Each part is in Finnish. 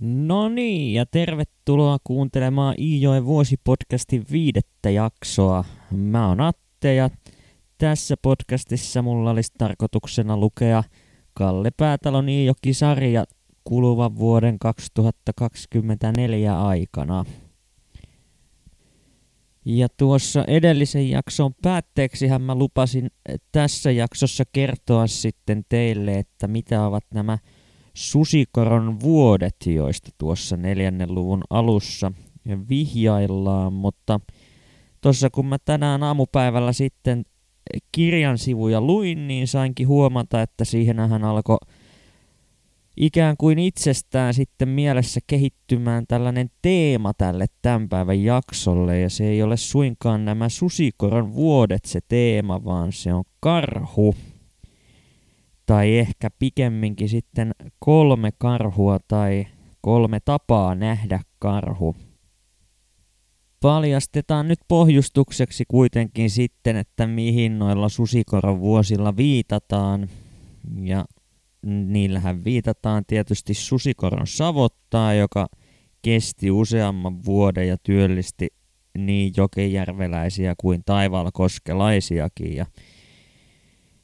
No niin, ja tervetuloa kuuntelemaan Iijoen vuosipodcastin viidettä jaksoa. Mä oon Atte ja tässä podcastissa mulla olisi tarkoituksena lukea Kalle Päätalon Iijoki-sarja kuluvan vuoden 2024 aikana. Ja tuossa edellisen jakson päätteeksihän mä lupasin tässä jaksossa kertoa sitten teille, että mitä ovat nämä susikoron vuodet, joista tuossa neljännen luvun alussa vihjaillaan, mutta tuossa kun mä tänään aamupäivällä sitten kirjan sivuja luin, niin sainkin huomata, että siihenhän alkoi ikään kuin itsestään sitten mielessä kehittymään tällainen teema tälle tämän päivän jaksolle, ja se ei ole suinkaan nämä susikoron vuodet se teema, vaan se on karhu. Tai ehkä pikemminkin sitten kolme karhua tai kolme tapaa nähdä karhu. Paljastetaan nyt pohjustukseksi kuitenkin sitten, että mihin noilla susikoron vuosilla viitataan. Ja niillähän viitataan tietysti susikoron savottaa, joka kesti useamman vuoden ja työllisti niin jokejärveläisiä kuin taivalkoskelaisiakin. Ja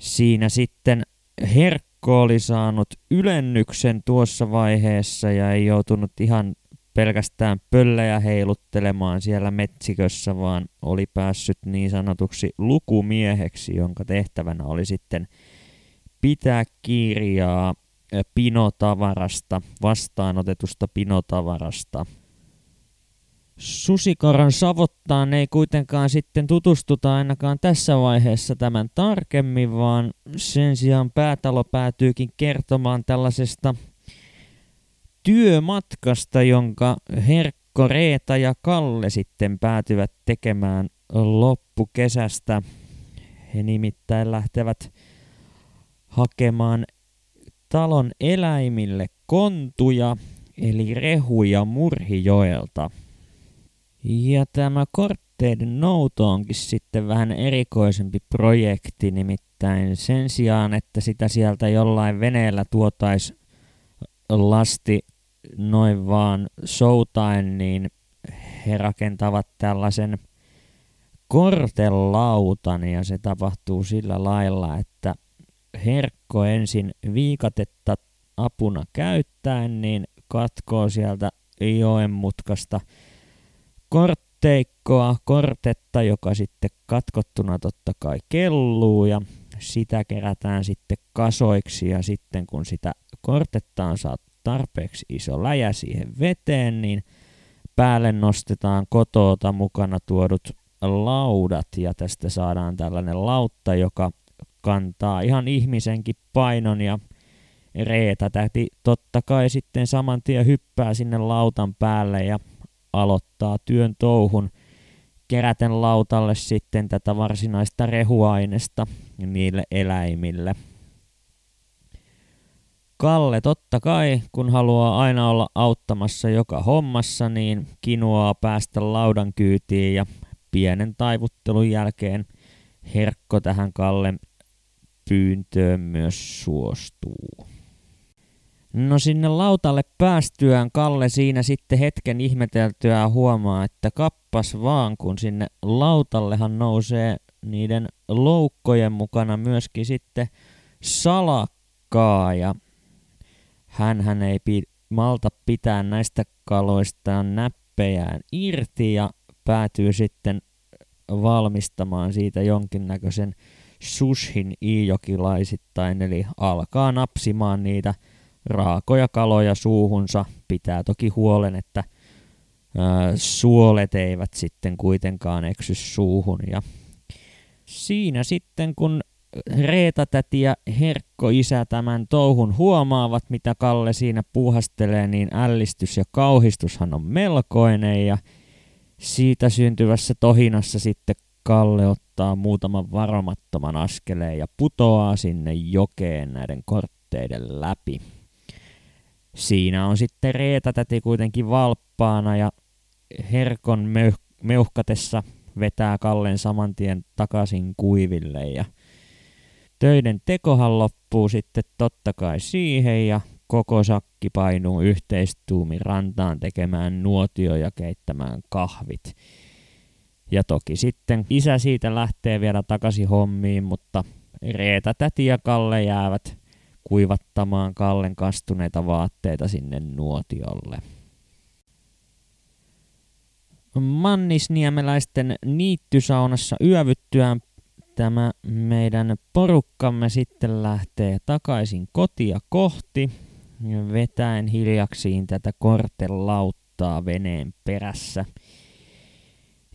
siinä sitten Herkko oli saanut ylennyksen tuossa vaiheessa ja ei joutunut ihan pelkästään pöllejä heiluttelemaan siellä metsikössä, vaan oli päässyt niin sanotuksi lukumieheksi, jonka tehtävänä oli sitten pitää kirjaa pinotavarasta, vastaanotetusta pinotavarasta. Susikoran savottaan ei kuitenkaan sitten tutustuta ainakaan tässä vaiheessa tämän tarkemmin, vaan sen sijaan päätalo päätyykin kertomaan tällaisesta työmatkasta, jonka Herkko, Reeta ja Kalle sitten päätyvät tekemään loppukesästä. He nimittäin lähtevät hakemaan talon eläimille kontuja, eli rehuja Murhijoelta. Ja tämä kortteiden nouto onkin sitten vähän erikoisempi projekti, nimittäin sen sijaan, että sitä sieltä jollain veneellä tuotais lasti noin vaan soutain, niin he rakentavat tällaisen kortelautan ja se tapahtuu sillä lailla, että herkko ensin viikatetta apuna käyttäen, niin katkoo sieltä joen mutkasta kortteikkoa, kortetta, joka sitten katkottuna totta kai kelluu ja sitä kerätään sitten kasoiksi ja sitten kun sitä kortetta on saatu tarpeeksi iso läjä siihen veteen, niin päälle nostetaan kotoota mukana tuodut laudat ja tästä saadaan tällainen lautta, joka kantaa ihan ihmisenkin painon ja Reeta täti totta kai sitten saman tien hyppää sinne lautan päälle ja aloittaa työn touhun keräten lautalle sitten tätä varsinaista rehuainesta niille eläimille. Kalle totta kai, kun haluaa aina olla auttamassa joka hommassa, niin kinoaa päästä laudan kyytiin ja pienen taivuttelun jälkeen Herkko tähän Kallen pyyntöön myös suostuu. No sinne lautalle päästyään Kalle siinä sitten hetken ihmeteltyä huomaa, että kappas vaan, kun sinne lautallehan nousee niiden loukkojen mukana myöskin sitten salakkaa ja hän ei pi- malta pitää näistä kaloistaan näppejään irti ja päätyy sitten valmistamaan siitä jonkinnäköisen sushin iijokilaisittain, eli alkaa napsimaan niitä raakoja kaloja suuhunsa. Pitää toki huolen, että suolet eivät sitten kuitenkaan eksy suuhun. Ja siinä sitten, kun Reeta täti ja Herkko isä tämän touhun huomaavat, mitä Kalle siinä puuhastelee, niin ällistys ja kauhistushan on melkoinen ja siitä syntyvässä tohinassa sitten Kalle ottaa muutaman varomattoman askeleen ja putoaa sinne jokeen näiden kortteiden läpi. Siinä on sitten Reeta täti kuitenkin valppaana ja Herkon meuh- meuhkatessa vetää Kallen saman tien takaisin kuiville ja töiden tekohan loppuu sitten totta kai siihen ja koko sakki painuu yhteistuumin rantaan tekemään nuotio ja keittämään kahvit. Ja toki sitten isä siitä lähtee vielä takaisin hommiin, mutta Reeta, täti ja Kalle jäävät kuivattamaan Kallen kastuneita vaatteita sinne nuotiolle. Mannisniemeläisten niittysaunassa yövyttyään tämä meidän porukkamme sitten lähtee takaisin kotia kohti, vetäen hiljaksiin tätä kortelauttaa veneen perässä.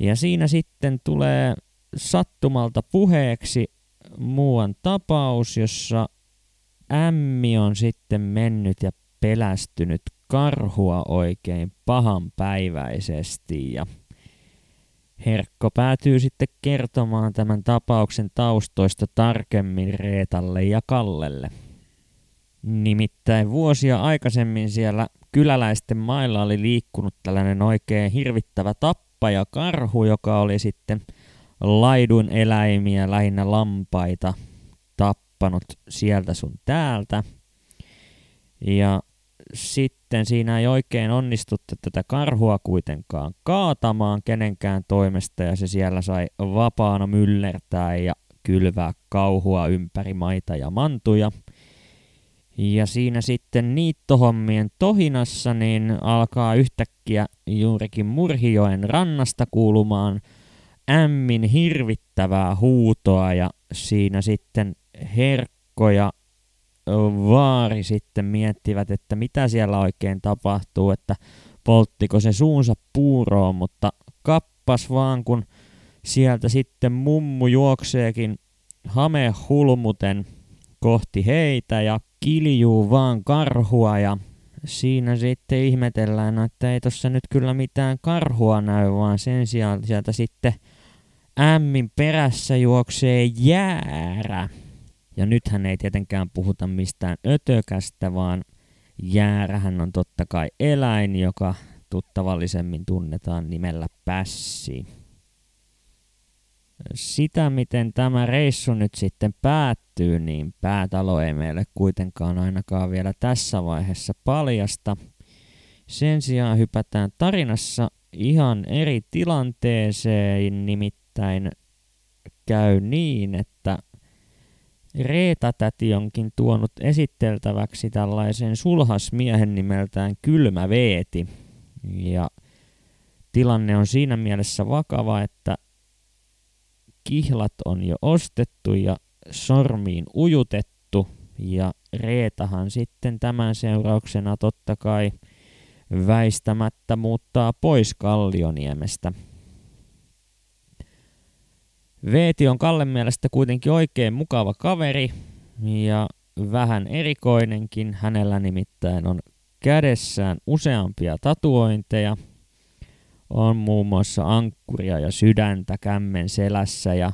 Ja siinä sitten tulee sattumalta puheeksi muuan tapaus, jossa ämmi on sitten mennyt ja pelästynyt karhua oikein pahanpäiväisesti ja Herkko päätyy sitten kertomaan tämän tapauksen taustoista tarkemmin Reetalle ja Kallelle. Nimittäin vuosia aikaisemmin siellä kyläläisten mailla oli liikkunut tällainen oikein hirvittävä tappaja karhu, joka oli sitten laidun eläimiä, lähinnä lampaita, tappanut sieltä sun täältä. Ja sitten siinä ei oikein onnistuttu tätä karhua kuitenkaan kaatamaan kenenkään toimesta ja se siellä sai vapaana myllertää ja kylvää kauhua ympäri maita ja mantuja. Ja siinä sitten niittohommien tohinassa niin alkaa yhtäkkiä juurikin Murhijoen rannasta kuulumaan ämmin hirvittävää huutoa ja siinä sitten Herkko ja vaari sitten miettivät, että mitä siellä oikein tapahtuu, että polttiko se suunsa puuroon, mutta kappas vaan, kun sieltä sitten mummu juokseekin hame hulmuten kohti heitä ja kiljuu vaan karhua ja siinä sitten ihmetellään, että ei tossa nyt kyllä mitään karhua näy, vaan sen sijaan sieltä sitten ämmin perässä juoksee jäärä. Ja nythän ei tietenkään puhuta mistään ötökästä, vaan jäärähän on totta kai eläin, joka tuttavallisemmin tunnetaan nimellä pässi. Sitä, miten tämä reissu nyt sitten päättyy, niin päätalo ei meille kuitenkaan ainakaan vielä tässä vaiheessa paljasta. Sen sijaan hypätään tarinassa ihan eri tilanteeseen, nimittäin käy niin, että Reeta-täti onkin tuonut esiteltäväksi tällaisen sulhasmiehen nimeltään Kylmä Veeti. Ja tilanne on siinä mielessä vakava, että kihlat on jo ostettu ja sormiin ujutettu. Ja Reetahan sitten tämän seurauksena totta kai väistämättä muuttaa pois Kallioniemestä – Veeti on Kallen mielestä kuitenkin oikein mukava kaveri ja vähän erikoinenkin. Hänellä nimittäin on kädessään useampia tatuointeja. On muun muassa ankkuria ja sydäntä kämmen selässä ja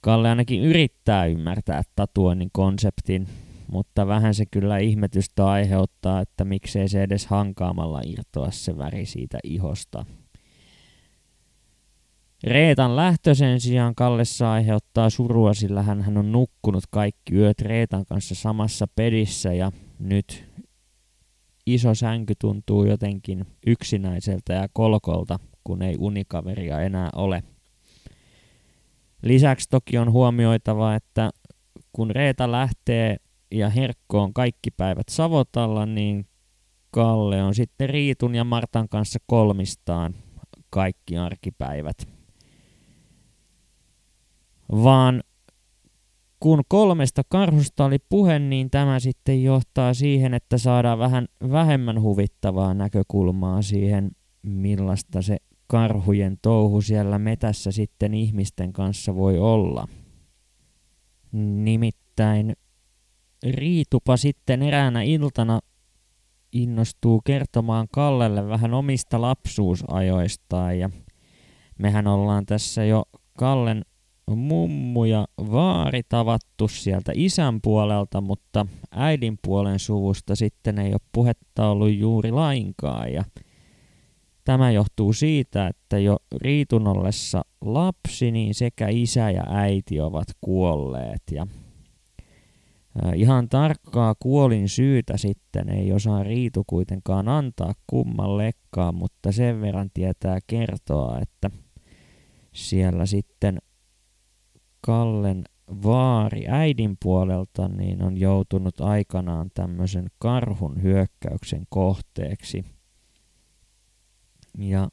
Kalle ainakin yrittää ymmärtää tatuoinnin konseptin, mutta vähän se kyllä ihmetystä aiheuttaa, että miksei se edes hankaamalla irtoa se väri siitä ihosta. Reetan lähtö sen sijaan Kallessa aiheuttaa surua, sillä hän on nukkunut kaikki yöt Reetan kanssa samassa pedissä ja nyt iso sänky tuntuu jotenkin yksinäiseltä ja kolkolta, kun ei unikaveria enää ole. Lisäksi toki on huomioitava, että kun Reeta lähtee ja Herkko on kaikki päivät Savotalla, niin Kalle on sitten Riitun ja Martan kanssa kolmistaan kaikki arkipäivät vaan kun kolmesta karhusta oli puhe, niin tämä sitten johtaa siihen, että saadaan vähän vähemmän huvittavaa näkökulmaa siihen, millaista se karhujen touhu siellä metässä sitten ihmisten kanssa voi olla. Nimittäin Riitupa sitten eräänä iltana innostuu kertomaan Kallelle vähän omista lapsuusajoistaan ja mehän ollaan tässä jo Kallen mummu ja vaari tavattu sieltä isän puolelta, mutta äidin puolen suvusta sitten ei ole puhetta ollut juuri lainkaan. Ja tämä johtuu siitä, että jo Riitun ollessa lapsi, niin sekä isä ja äiti ovat kuolleet. Ja Ihan tarkkaa kuolin syytä sitten ei osaa Riitu kuitenkaan antaa kummallekaan, mutta sen verran tietää kertoa, että siellä sitten Kallen vaari äidin puolelta niin on joutunut aikanaan tämmöisen karhun hyökkäyksen kohteeksi. Ja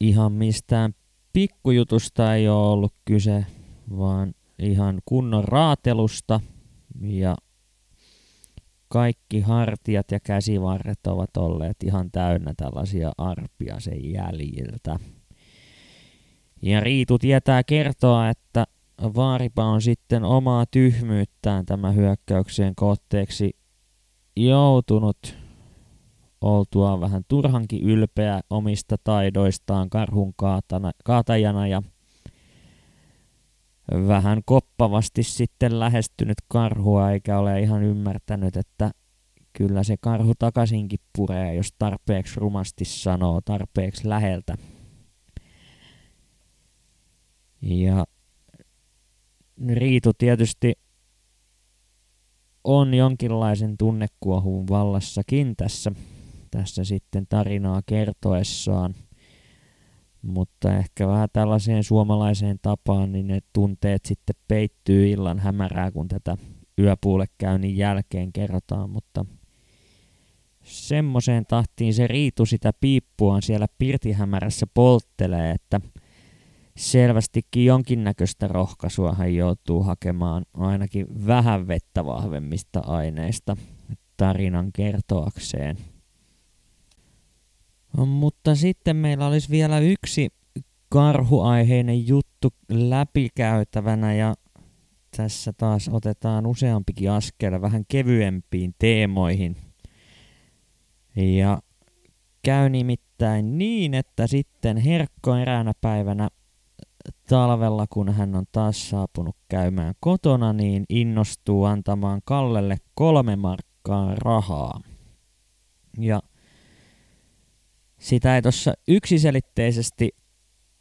ihan mistään pikkujutusta ei ole ollut kyse, vaan ihan kunnon raatelusta ja kaikki hartiat ja käsivarret ovat olleet ihan täynnä tällaisia arpia sen jäljiltä. Ja Riitu tietää kertoa, että Vaaripa on sitten omaa tyhmyyttään tämä hyökkäykseen kohteeksi joutunut oltua vähän turhankin ylpeä omista taidoistaan karhun kaatana, kaatajana ja vähän koppavasti sitten lähestynyt karhua eikä ole ihan ymmärtänyt, että kyllä se karhu takaisinkin puree, jos tarpeeksi rumasti sanoo tarpeeksi läheltä. Ja Riitu tietysti on jonkinlaisen tunnekuohun vallassakin tässä, tässä sitten tarinaa kertoessaan. Mutta ehkä vähän tällaiseen suomalaiseen tapaan, niin ne tunteet sitten peittyy illan hämärää, kun tätä yöpuulekäynnin jälkeen kerrotaan, mutta semmoiseen tahtiin se Riitu sitä piippuaan siellä pirtihämärässä polttelee, että – selvästikin jonkinnäköistä rohkaisua hän joutuu hakemaan ainakin vähän vettä vahvemmista aineista tarinan kertoakseen. Mutta sitten meillä olisi vielä yksi karhuaiheinen juttu läpikäytävänä ja tässä taas otetaan useampikin askel vähän kevyempiin teemoihin. Ja käy nimittäin niin, että sitten Herkko eräänä päivänä talvella, kun hän on taas saapunut käymään kotona, niin innostuu antamaan Kallelle kolme markkaa rahaa. Ja sitä ei tuossa yksiselitteisesti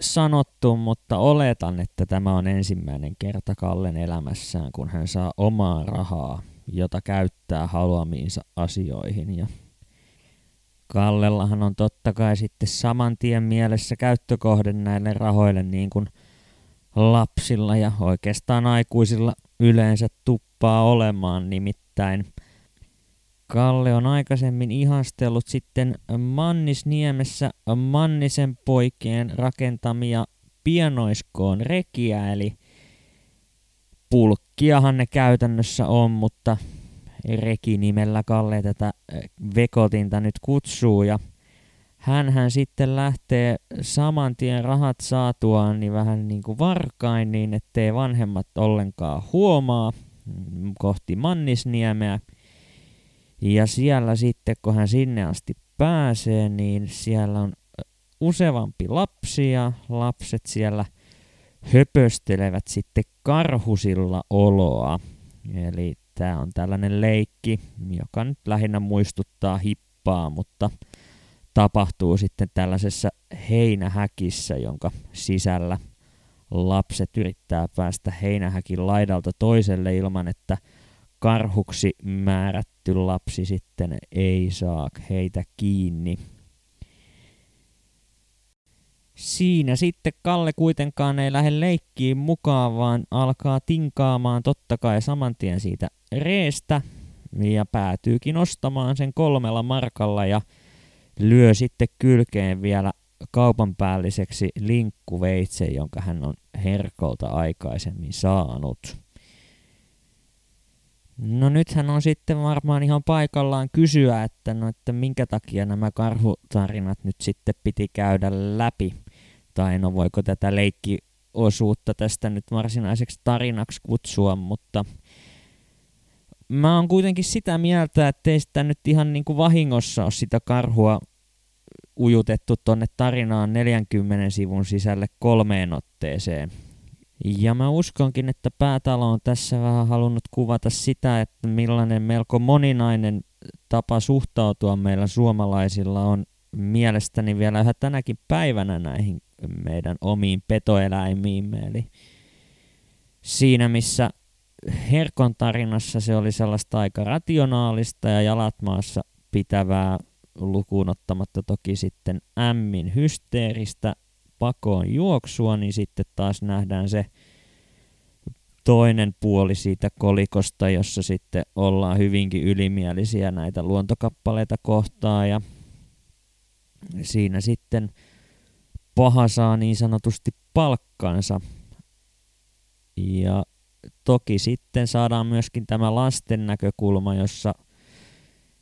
sanottu, mutta oletan, että tämä on ensimmäinen kerta Kallen elämässään, kun hän saa omaa rahaa, jota käyttää haluamiinsa asioihin. Ja Kallellahan on totta kai sitten saman tien mielessä käyttökohde näille rahoille niin kuin lapsilla ja oikeastaan aikuisilla yleensä tuppaa olemaan nimittäin. Kalle on aikaisemmin ihastellut sitten Mannisniemessä Mannisen poikien rakentamia pienoiskoon rekiä, eli pulkkiahan ne käytännössä on, mutta Reki-nimellä Kalle tätä vekotinta nyt kutsuu ja hän sitten lähtee saman tien rahat saatuaan niin vähän niin kuin varkain niin, ettei vanhemmat ollenkaan huomaa mm, kohti Mannisniemeä. Ja siellä sitten, kun hän sinne asti pääsee, niin siellä on useampi lapsi ja lapset siellä höpöstelevät sitten karhusilla oloa. Eli Tämä on tällainen leikki, joka nyt lähinnä muistuttaa hippaa, mutta tapahtuu sitten tällaisessa heinähäkissä, jonka sisällä lapset yrittää päästä heinähäkin laidalta toiselle ilman, että karhuksi määrätty lapsi sitten ei saa heitä kiinni. Siinä sitten Kalle kuitenkaan ei lähde leikkiin mukaan, vaan alkaa tinkaamaan totta kai saman tien siitä reestä ja päätyykin ostamaan sen kolmella markalla ja lyö sitten kylkeen vielä kaupan päälliseksi linkkuveitsen, jonka hän on Herkolta aikaisemmin saanut. No nythän on sitten varmaan ihan paikallaan kysyä, että, no, että minkä takia nämä karhutarinat nyt sitten piti käydä läpi. Tai no voiko tätä leikkiosuutta tästä nyt varsinaiseksi tarinaksi kutsua, mutta mä oon kuitenkin sitä mieltä, että ei sitä nyt ihan niin kuin vahingossa ole sitä karhua ujutettu tonne tarinaan 40 sivun sisälle kolmeen otteeseen. Ja mä uskonkin, että päätalo on tässä vähän halunnut kuvata sitä, että millainen melko moninainen tapa suhtautua meillä suomalaisilla on mielestäni vielä yhä tänäkin päivänä näihin meidän omiin petoeläimiimme. Eli siinä missä Herkon tarinassa se oli sellaista aika rationaalista ja jalat maassa pitävää lukuun ottamatta toki sitten Ämmin hysteeristä pakoon juoksua, niin sitten taas nähdään se toinen puoli siitä kolikosta, jossa sitten ollaan hyvinkin ylimielisiä näitä luontokappaleita kohtaan ja siinä sitten paha saa niin sanotusti palkkansa. Ja toki sitten saadaan myöskin tämä lasten näkökulma, jossa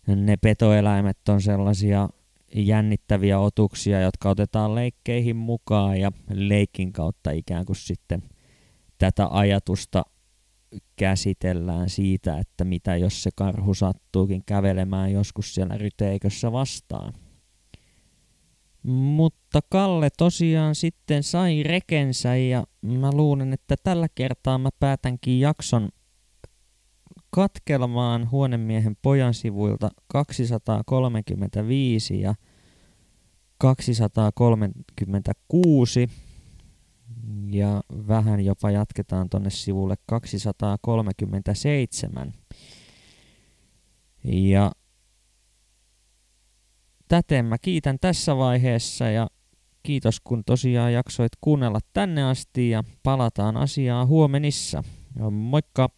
ne petoeläimet on sellaisia jännittäviä otuksia, jotka otetaan leikkeihin mukaan ja leikin kautta ikään kuin sitten tätä ajatusta käsitellään siitä, että mitä jos se karhu sattuukin kävelemään joskus siellä ryteikössä vastaan. Mutta Kalle tosiaan sitten sai rekensä ja mä luulen, että tällä kertaa mä päätänkin jakson katkelmaan huonemiehen pojan sivuilta 235 ja 236 ja vähän jopa jatketaan tonne sivulle 237. Ja täten mä kiitän tässä vaiheessa ja kiitos kun tosiaan jaksoit kuunnella tänne asti ja palataan asiaan huomenissa. Ja moikka!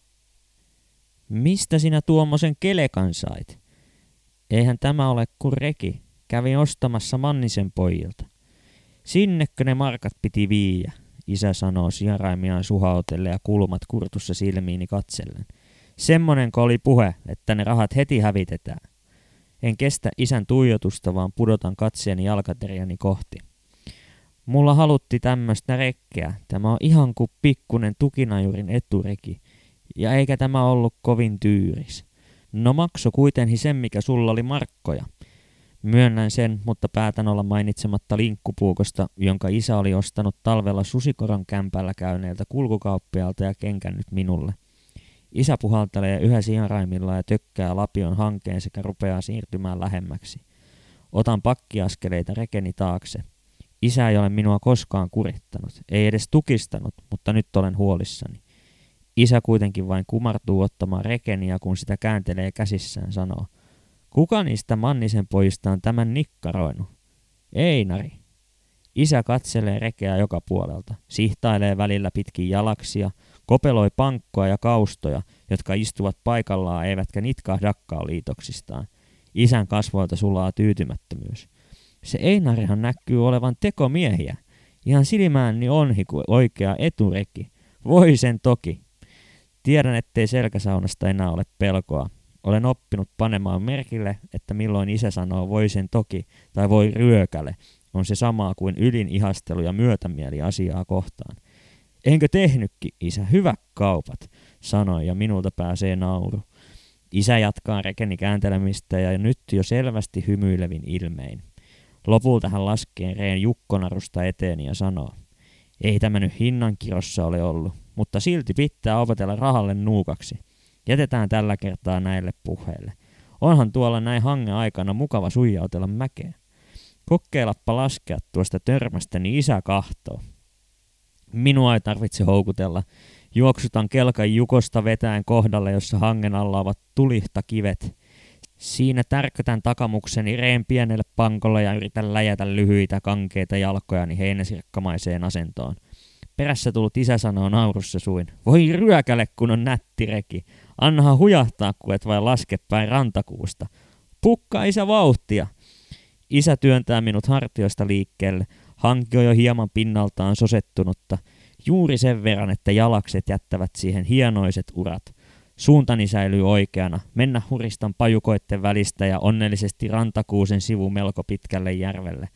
Mistä sinä tuommoisen kelekan sait? Eihän tämä ole kuin reki. Kävin ostamassa Mannisen pojilta. Sinnekö ne markat piti viiä? Isä sanoo sijaraimiaan suhautelle ja kulmat kurtussa silmiini katsellen. Semmonenko oli puhe, että ne rahat heti hävitetään. En kestä isän tuijotusta, vaan pudotan katseeni jalkateriani kohti. Mulla halutti tämmöistä rekkeä. Tämä on ihan kuin pikkunen tukinajurin etureki. Ja eikä tämä ollut kovin tyyris. No makso kuitenkin sen, mikä sulla oli markkoja. Myönnän sen, mutta päätän olla mainitsematta linkkupuukosta, jonka isä oli ostanut talvella susikoron kämpällä käyneeltä kulkukauppialta ja kenkännyt minulle. Isä puhaltelee yhä sienraimilla ja tökkää lapion hankeen sekä rupeaa siirtymään lähemmäksi. Otan pakkiaskeleita rekeni taakse. Isä ei ole minua koskaan kurittanut, ei edes tukistanut, mutta nyt olen huolissani. Isä kuitenkin vain kumartuu ottamaan rekeniä, kun sitä kääntelee käsissään sanoo. Kuka niistä Mannisen pojista on tämän nikkaroinut? Einari. Isä katselee rekeä joka puolelta, sihtailee välillä pitkin jalaksia, kopeloi pankkoa ja kaustoja, jotka istuvat paikallaan eivätkä nitkahdakaan liitoksistaan. Isän kasvoilta sulaa tyytymättömyys. Se Einarihan näkyy olevan tekomiehiä. Ihan silmäänni onhi kuin oikea etureki. Voi sen toki. Tiedän, ettei selkäsaunasta enää ole pelkoa. Olen oppinut panemaan merkille, että milloin isä sanoo voi sen toki tai voi ryökäle, on se samaa kuin ylin ihastelu ja myötämieli asiaa kohtaan. Enkö tehnytkin, isä, hyvä kaupat, sanoi ja minulta pääsee nauru. Isä jatkaa rekeni kääntelemistä ja nyt jo selvästi hymyilevin ilmein. Lopulta hän laskee reen jukkonarusta eteen ja sanoo, ei tämä nyt hinnankirossa ole ollut, mutta silti pitää opetella rahalle nuukaksi. Jätetään tällä kertaa näille puheille. Onhan tuolla näin hangen aikana mukava suijautella mäkeä. Kokeilappa laskea tuosta törmästä, niin isä kahtoo. Minua ei tarvitse houkutella. Juoksutan kelkan jukosta vetäen kohdalle, jossa hangen alla ovat tulihta kivet. Siinä tärkötän takamukseni reen pienelle pankolle ja yritän läjätä lyhyitä kankeita jalkojani heinäsirkkamaiseen asentoon. Perässä tullut isä sanoo naurussa suin. Voi ryökäle, kun on nätti reki. Annahan hujahtaa, kun et vai laske päin rantakuusta. Pukka isä vauhtia. Isä työntää minut hartioista liikkeelle. Hanki on jo hieman pinnaltaan sosettunutta. Juuri sen verran, että jalakset jättävät siihen hienoiset urat. Suuntani säilyy oikeana. Mennä huristan pajukoitten välistä ja onnellisesti rantakuusen sivu melko pitkälle järvelle.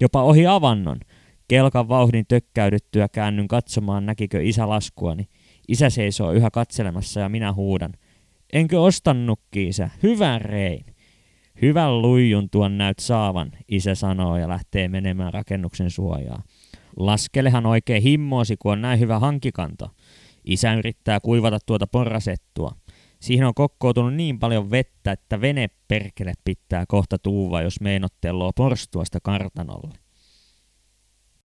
Jopa ohi avannon. Kelkan vauhdin tökkäydyttyä käännyn katsomaan, näkikö isä laskuani. Isä seisoo yhä katselemassa ja minä huudan. Enkö ostannutkin isä? Hyvän rein. Hyvän luijun tuon näyt saavan, isä sanoo ja lähtee menemään rakennuksen suojaa. Laskelehan oikein himmoosi, kun on näin hyvä hankikanto. Isä yrittää kuivata tuota porrasettua. Siihen on kokkoutunut niin paljon vettä, että vene perkele pitää kohta tuuva, jos meinotteloo porstuasta kartanolle.